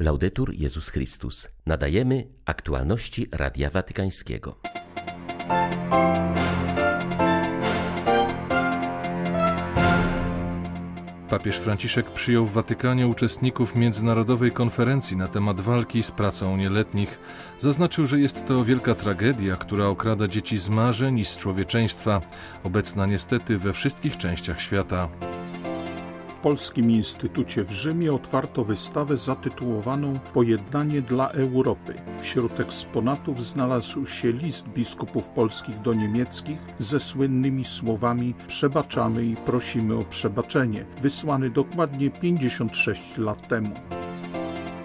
Laudetur Jezus Chrystus. Nadajemy aktualności Radia Watykańskiego. Papież Franciszek przyjął w Watykanie uczestników międzynarodowej konferencji na temat walki z pracą nieletnich. Zaznaczył, że jest to wielka tragedia, która okrada dzieci z marzeń i z człowieczeństwa, obecna niestety we wszystkich częściach świata. Polskim Instytucie w Rzymie otwarto wystawę zatytułowaną Pojednanie dla Europy. Wśród eksponatów znalazł się list biskupów polskich do niemieckich ze słynnymi słowami Przebaczamy i prosimy o przebaczenie, wysłany dokładnie 56 lat temu.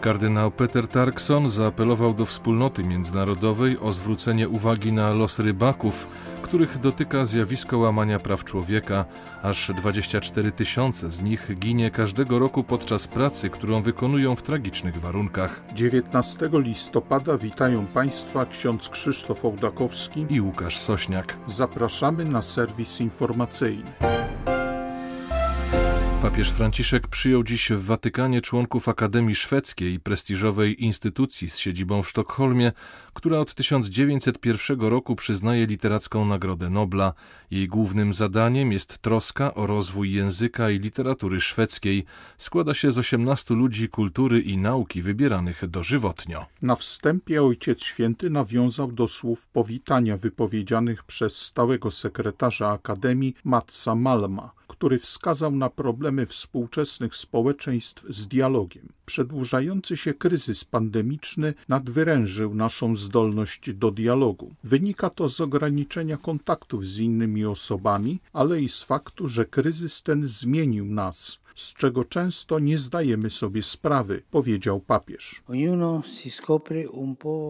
Kardynał Peter Tarkson zaapelował do wspólnoty międzynarodowej o zwrócenie uwagi na los rybaków, których dotyka zjawisko łamania praw człowieka. Aż 24 tysiące z nich ginie każdego roku podczas pracy, którą wykonują w tragicznych warunkach. 19 listopada witają Państwa ksiądz Krzysztof Ołdakowski i Łukasz Sośniak. Zapraszamy na serwis informacyjny. Papież Franciszek przyjął dziś w Watykanie członków Akademii Szwedzkiej, prestiżowej instytucji z siedzibą w Sztokholmie, która od 1901 roku przyznaje literacką Nagrodę Nobla. Jej głównym zadaniem jest troska o rozwój języka i literatury szwedzkiej. Składa się z 18 ludzi kultury i nauki wybieranych dożywotnio. Na wstępie Ojciec Święty nawiązał do słów powitania wypowiedzianych przez stałego sekretarza Akademii Matsa Malma który wskazał na problemy współczesnych społeczeństw z dialogiem. Przedłużający się kryzys pandemiczny nadwyrężył naszą zdolność do dialogu. Wynika to z ograniczenia kontaktów z innymi osobami, ale i z faktu, że kryzys ten zmienił nas z czego często nie zdajemy sobie sprawy, powiedział papież.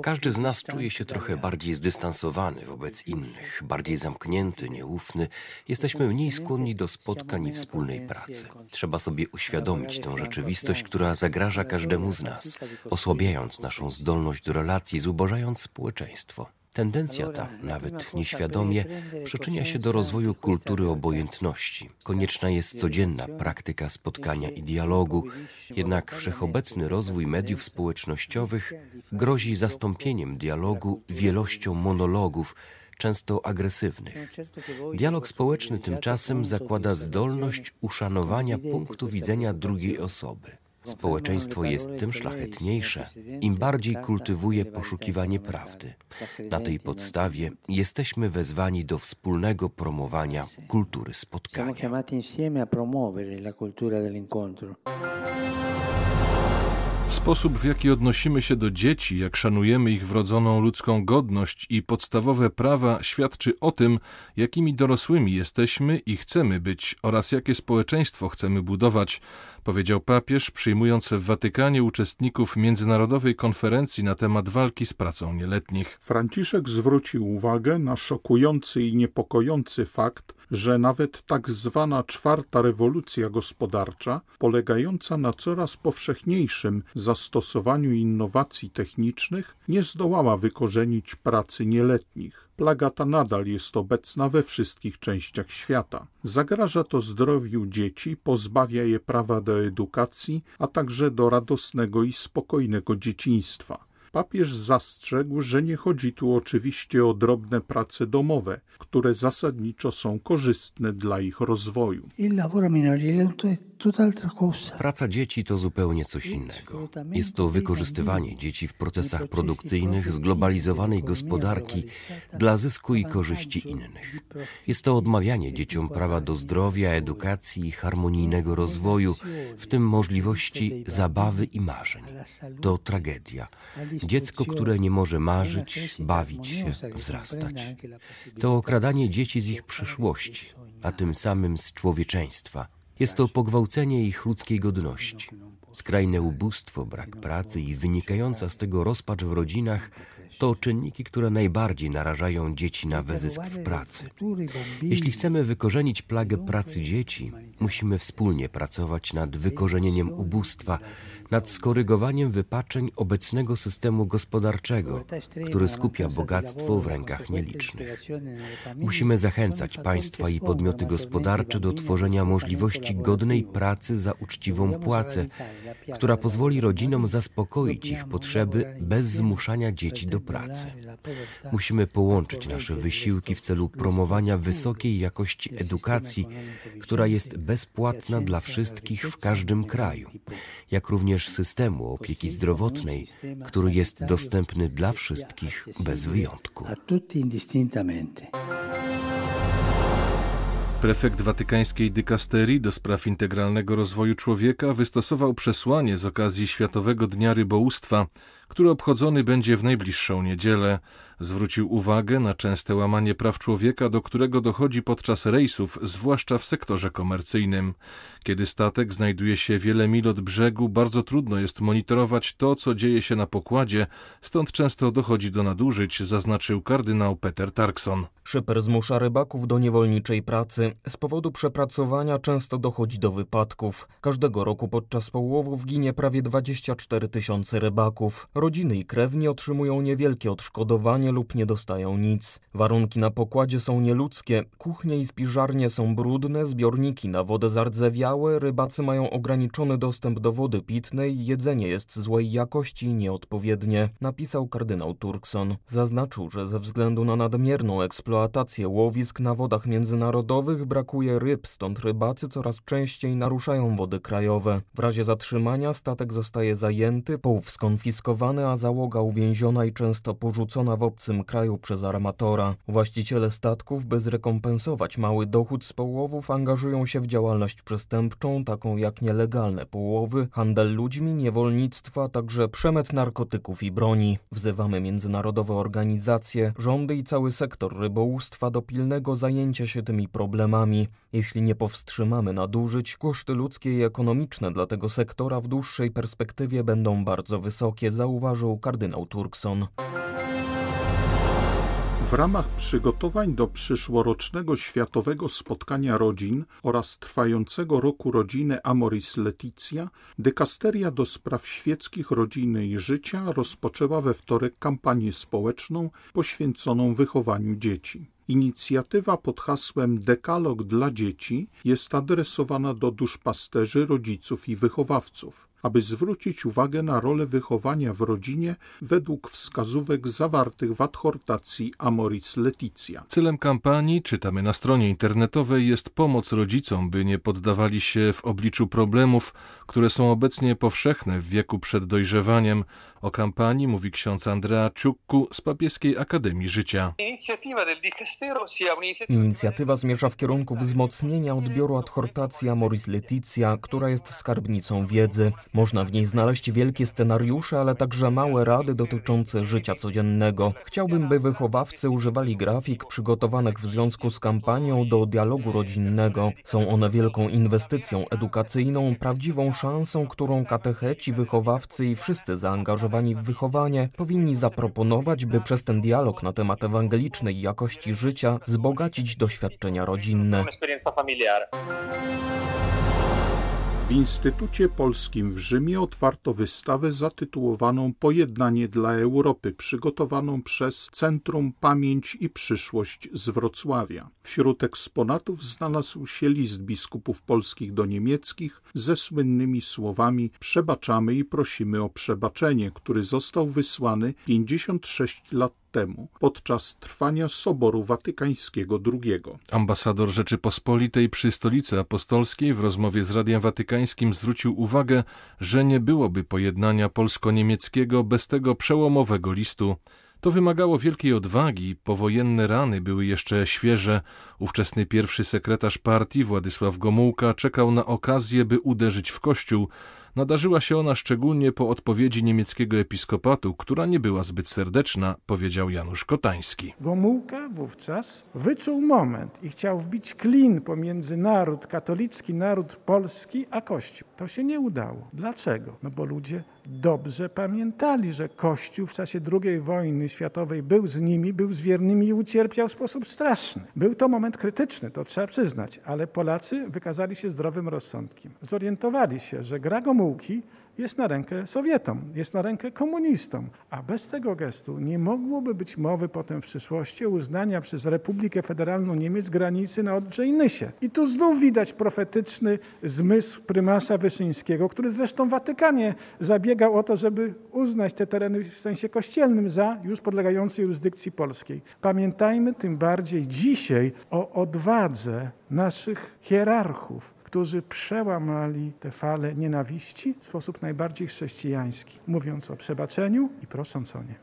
Każdy z nas czuje się trochę bardziej zdystansowany wobec innych, bardziej zamknięty, nieufny. Jesteśmy mniej skłonni do spotkań i wspólnej pracy. Trzeba sobie uświadomić tę rzeczywistość, która zagraża każdemu z nas, osłabiając naszą zdolność do relacji, zubożając społeczeństwo. Tendencja ta, nawet nieświadomie, przyczynia się do rozwoju kultury obojętności. Konieczna jest codzienna praktyka spotkania i dialogu, jednak wszechobecny rozwój mediów społecznościowych grozi zastąpieniem dialogu wielością monologów, często agresywnych. Dialog społeczny tymczasem zakłada zdolność uszanowania punktu widzenia drugiej osoby. Społeczeństwo jest tym szlachetniejsze, im bardziej kultywuje poszukiwanie prawdy. Na tej podstawie jesteśmy wezwani do wspólnego promowania kultury spotkania. Sposób, w jaki odnosimy się do dzieci, jak szanujemy ich wrodzoną ludzką godność i podstawowe prawa, świadczy o tym, jakimi dorosłymi jesteśmy i chcemy być oraz jakie społeczeństwo chcemy budować, powiedział papież, przyjmując w Watykanie uczestników międzynarodowej konferencji na temat walki z pracą nieletnich. Franciszek zwrócił uwagę na szokujący i niepokojący fakt, że nawet tak zwana czwarta rewolucja gospodarcza, polegająca na coraz powszechniejszym zastosowaniu innowacji technicznych, nie zdołała wykorzenić pracy nieletnich. Plaga ta nadal jest obecna we wszystkich częściach świata. Zagraża to zdrowiu dzieci, pozbawia je prawa do edukacji, a także do radosnego i spokojnego dzieciństwa. Papież zastrzegł, że nie chodzi tu oczywiście o drobne prace domowe, które zasadniczo są korzystne dla ich rozwoju. Praca dzieci to zupełnie coś innego. Jest to wykorzystywanie dzieci w procesach produkcyjnych zglobalizowanej gospodarki dla zysku i korzyści innych. Jest to odmawianie dzieciom prawa do zdrowia, edukacji i harmonijnego rozwoju, w tym możliwości zabawy i marzeń. To tragedia. Dziecko, które nie może marzyć, bawić się, wzrastać. To okradanie dzieci z ich przyszłości, a tym samym z człowieczeństwa. Jest to pogwałcenie ich ludzkiej godności. Skrajne ubóstwo, brak pracy i wynikająca z tego rozpacz w rodzinach to czynniki, które najbardziej narażają dzieci na wyzysk w pracy. Jeśli chcemy wykorzenić plagę pracy dzieci, musimy wspólnie pracować nad wykorzenieniem ubóstwa, nad skorygowaniem wypaczeń obecnego systemu gospodarczego, który skupia bogactwo w rękach nielicznych. Musimy zachęcać państwa i podmioty gospodarcze do tworzenia możliwości godnej pracy za uczciwą płacę która pozwoli rodzinom zaspokoić ich potrzeby bez zmuszania dzieci do pracy. Musimy połączyć nasze wysiłki w celu promowania wysokiej jakości edukacji, która jest bezpłatna dla wszystkich w każdym kraju, jak również systemu opieki zdrowotnej, który jest dostępny dla wszystkich bez wyjątku. Prefekt watykańskiej dykasterii do spraw integralnego rozwoju człowieka wystosował przesłanie z okazji Światowego Dnia Rybołówstwa, który obchodzony będzie w najbliższą niedzielę. Zwrócił uwagę na częste łamanie praw człowieka, do którego dochodzi podczas rejsów, zwłaszcza w sektorze komercyjnym. Kiedy statek znajduje się wiele mil od brzegu, bardzo trudno jest monitorować to, co dzieje się na pokładzie, stąd często dochodzi do nadużyć, zaznaczył kardynał Peter Tarkson. Szyper zmusza rybaków do niewolniczej pracy. Z powodu przepracowania często dochodzi do wypadków. Każdego roku podczas połowów ginie prawie 24 tysiące rybaków. Rodziny i krewni otrzymują niewielkie odszkodowanie lub nie dostają nic. Warunki na pokładzie są nieludzkie, kuchnie i spiżarnie są brudne, zbiorniki na wodę zardzewiałe, rybacy mają ograniczony dostęp do wody pitnej, jedzenie jest złej jakości i nieodpowiednie, napisał kardynał Turkson. Zaznaczył, że ze względu na nadmierną eksploatację łowisk na wodach międzynarodowych brakuje ryb, stąd rybacy coraz częściej naruszają wody krajowe. W razie zatrzymania statek zostaje zajęty, połów skonfiskowany, a załoga uwięziona i często porzucona w obcym kraju przez armatora. Właściciele statków, by zrekompensować mały dochód z połowów, angażują się w działalność przestępczą, taką jak nielegalne połowy, handel ludźmi, niewolnictwo, a także przemyt narkotyków i broni. Wzywamy międzynarodowe organizacje, rządy i cały sektor rybołówstwa do pilnego zajęcia się tymi problemami. Jeśli nie powstrzymamy nadużyć, koszty ludzkie i ekonomiczne dla tego sektora w dłuższej perspektywie będą bardzo wysokie, zauważył kardynał Turkson. W ramach przygotowań do przyszłorocznego Światowego Spotkania Rodzin oraz trwającego roku rodziny Amoris Leticia, Dykasteria do Spraw Świeckich Rodziny i Życia rozpoczęła we wtorek kampanię społeczną poświęconą wychowaniu dzieci. Inicjatywa pod hasłem Dekalog dla dzieci jest adresowana do duszpasterzy, rodziców i wychowawców aby zwrócić uwagę na rolę wychowania w rodzinie według wskazówek zawartych w adhortacji Amoris Leticia. Celem kampanii, czytamy na stronie internetowej, jest pomoc rodzicom, by nie poddawali się w obliczu problemów, które są obecnie powszechne w wieku przed dojrzewaniem. O kampanii mówi ksiądz Andrea Ciukku z Papieskiej Akademii Życia. Inicjatywa zmierza w kierunku wzmocnienia odbioru adhortacji Amoris Leticia, która jest skarbnicą wiedzy. Można w niej znaleźć wielkie scenariusze, ale także małe rady dotyczące życia codziennego. Chciałbym, by wychowawcy używali grafik przygotowanych w związku z kampanią do dialogu rodzinnego. Są one wielką inwestycją edukacyjną, prawdziwą szansą, którą katecheci, wychowawcy i wszyscy zaangażowani w wychowanie powinni zaproponować, by przez ten dialog na temat ewangelicznej jakości życia wzbogacić doświadczenia rodzinne. W Instytucie Polskim w Rzymie otwarto wystawę zatytułowaną Pojednanie dla Europy, przygotowaną przez Centrum Pamięć i Przyszłość z Wrocławia. Wśród eksponatów znalazł się list biskupów polskich do niemieckich ze słynnymi słowami Przebaczamy i prosimy o przebaczenie, który został wysłany 56 lat temu, podczas trwania Soboru Watykańskiego II. Ambasador Rzeczypospolitej przy Stolicy Apostolskiej w rozmowie z Radiem Watykańskim zwrócił uwagę, że nie byłoby pojednania polsko-niemieckiego bez tego przełomowego listu. To wymagało wielkiej odwagi, powojenne rany były jeszcze świeże. Ówczesny pierwszy sekretarz partii Władysław Gomułka czekał na okazję, by uderzyć w kościół, Nadarzyła się ona szczególnie po odpowiedzi niemieckiego episkopatu, która nie była zbyt serdeczna, powiedział Janusz Kotański. Gomułka wówczas wyczuł moment i chciał wbić klin pomiędzy naród katolicki, naród polski, a Kościół. To się nie udało. Dlaczego? No bo ludzie dobrze pamiętali, że Kościół w czasie II wojny światowej był z nimi, był z wiernymi i ucierpiał w sposób straszny. Był to moment krytyczny, to trzeba przyznać, ale Polacy wykazali się zdrowym rozsądkiem. Zorientowali się, że gra Jest na rękę Sowietom, jest na rękę komunistom. A bez tego gestu nie mogłoby być mowy potem w przyszłości uznania przez Republikę Federalną Niemiec granicy na Odrze i Nysie. I tu znów widać profetyczny zmysł prymasa Wyszyńskiego, który zresztą w Watykanie zabiegał o to, żeby uznać te tereny w sensie kościelnym za już podlegające jurysdykcji polskiej. Pamiętajmy tym bardziej dzisiaj o odwadze naszych hierarchów, którzy przełamali te fale nienawiści w sposób najbardziej chrześcijański, mówiąc o przebaczeniu i prosząc o nie.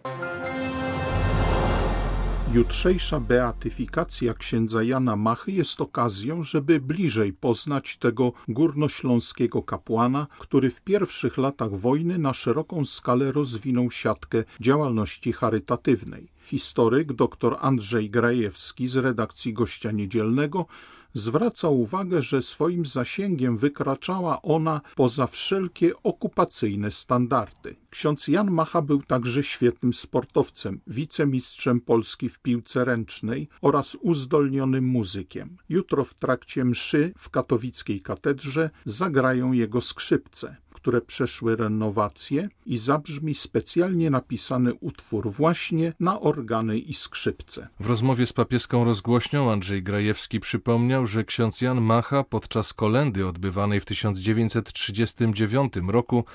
Jutrzejsza beatyfikacja księdza Jana Machy jest okazją, żeby bliżej poznać tego górnośląskiego kapłana, który w pierwszych latach wojny na szeroką skalę rozwinął siatkę działalności charytatywnej. Historyk dr Andrzej Grajewski z redakcji Gościa Niedzielnego zwraca uwagę, że swoim zasięgiem wykraczała ona poza wszelkie okupacyjne standardy. Ksiądz Jan Macha był także świetnym sportowcem, wicemistrzem Polski w piłce ręcznej oraz uzdolnionym muzykiem. Jutro w trakcie mszy w katowickiej katedrze zagrają jego skrzypce które przeszły renowację i zabrzmi specjalnie napisany utwór właśnie na organy i skrzypce. W rozmowie z papieską rozgłośnią Andrzej Grajewski przypomniał, że ksiądz Jan Macha podczas kolendy odbywanej w 1939 roku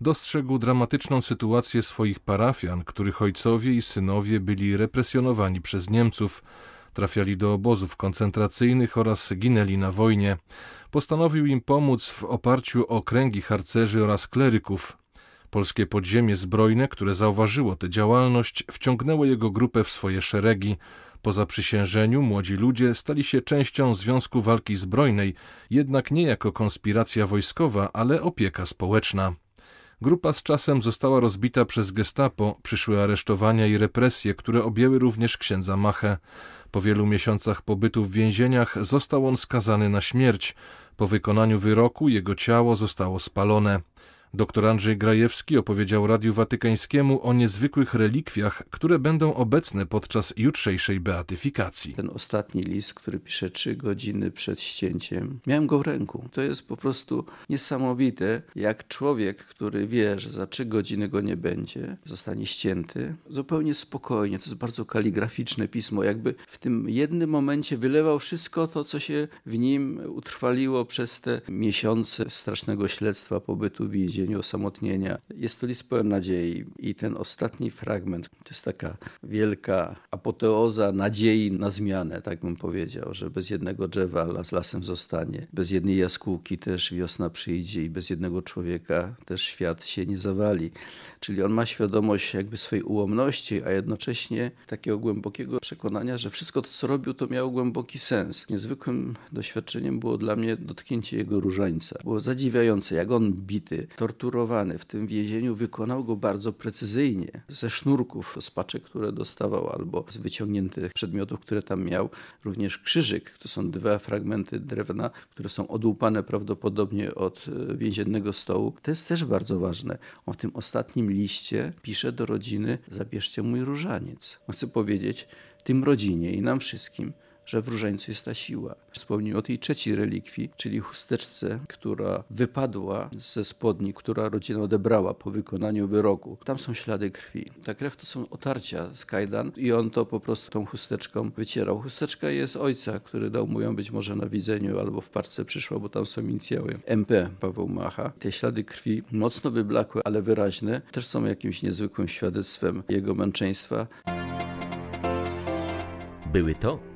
dostrzegł dramatyczną sytuację swoich parafian, których ojcowie i synowie byli represjonowani przez Niemców trafiali do obozów koncentracyjnych oraz ginęli na wojnie. Postanowił im pomóc w oparciu o kręgi harcerzy oraz kleryków. Polskie podziemie zbrojne, które zauważyło tę działalność, wciągnęło jego grupę w swoje szeregi. Po zaprzysiężeniu młodzi ludzie stali się częścią Związku Walki Zbrojnej, jednak nie jako konspiracja wojskowa, ale opieka społeczna. Grupa z czasem została rozbita przez gestapo, przyszły aresztowania i represje, które objęły również księdza Machę. Po wielu miesiącach pobytu w więzieniach został on skazany na śmierć. Po wykonaniu wyroku jego ciało zostało spalone. Dr Andrzej Grajewski opowiedział Radiu Watykańskiemu o niezwykłych relikwiach, które będą obecne podczas jutrzejszej beatyfikacji. Ten ostatni list, który pisze trzy godziny przed ścięciem, miałem go w ręku. To jest po prostu niesamowite, jak człowiek, który wie, że za trzy godziny go nie będzie, zostanie ścięty, zupełnie spokojnie. To jest bardzo kaligraficzne pismo, jakby w tym jednym momencie wylewał wszystko to, co się w nim utrwaliło przez te miesiące strasznego śledztwa, pobytu w więzieniu osamotnienia. Jest to list pełen nadziei i ten ostatni fragment to jest taka wielka apoteoza nadziei na zmianę, tak bym powiedział, że bez jednego drzewa las lasem zostanie, bez jednej jaskółki też wiosna przyjdzie i bez jednego człowieka też świat się nie zawali. Czyli on ma świadomość jakby swojej ułomności, a jednocześnie takiego głębokiego przekonania, że wszystko to, co robił, to miało głęboki sens. Niezwykłym doświadczeniem było dla mnie dotknięcie jego różańca. Było zadziwiające, jak on bity, torturowany w tym więzieniu, wykonał go bardzo precyzyjnie. Ze sznurków, z paczek, które dostawał, albo z wyciągniętych przedmiotów, które tam miał. Również krzyżyk, to są dwa fragmenty drewna, które są odłupane prawdopodobnie od e, więziennego stołu. To jest też bardzo ważne. On w tym ostatnim liście pisze do rodziny: Zabierzcie mój różaniec. On chce powiedzieć tym rodzinie i nam wszystkim, że w różańcu jest ta siła. Wspomnij o tej trzeciej relikwii, czyli chusteczce, która wypadła ze spodni, która rodzina odebrała po wykonaniu wyroku. Tam są ślady krwi. Ta krew to są otarcia z kajdan i on to po prostu tą chusteczką wycierał. Chusteczka jest ojca, który dał mu ją być może na widzeniu albo w parce przyszła, bo tam są inicjały MP Paweł Macha. Te ślady krwi mocno wyblakłe, ale wyraźne, też są jakimś niezwykłym świadectwem jego męczeństwa. Były to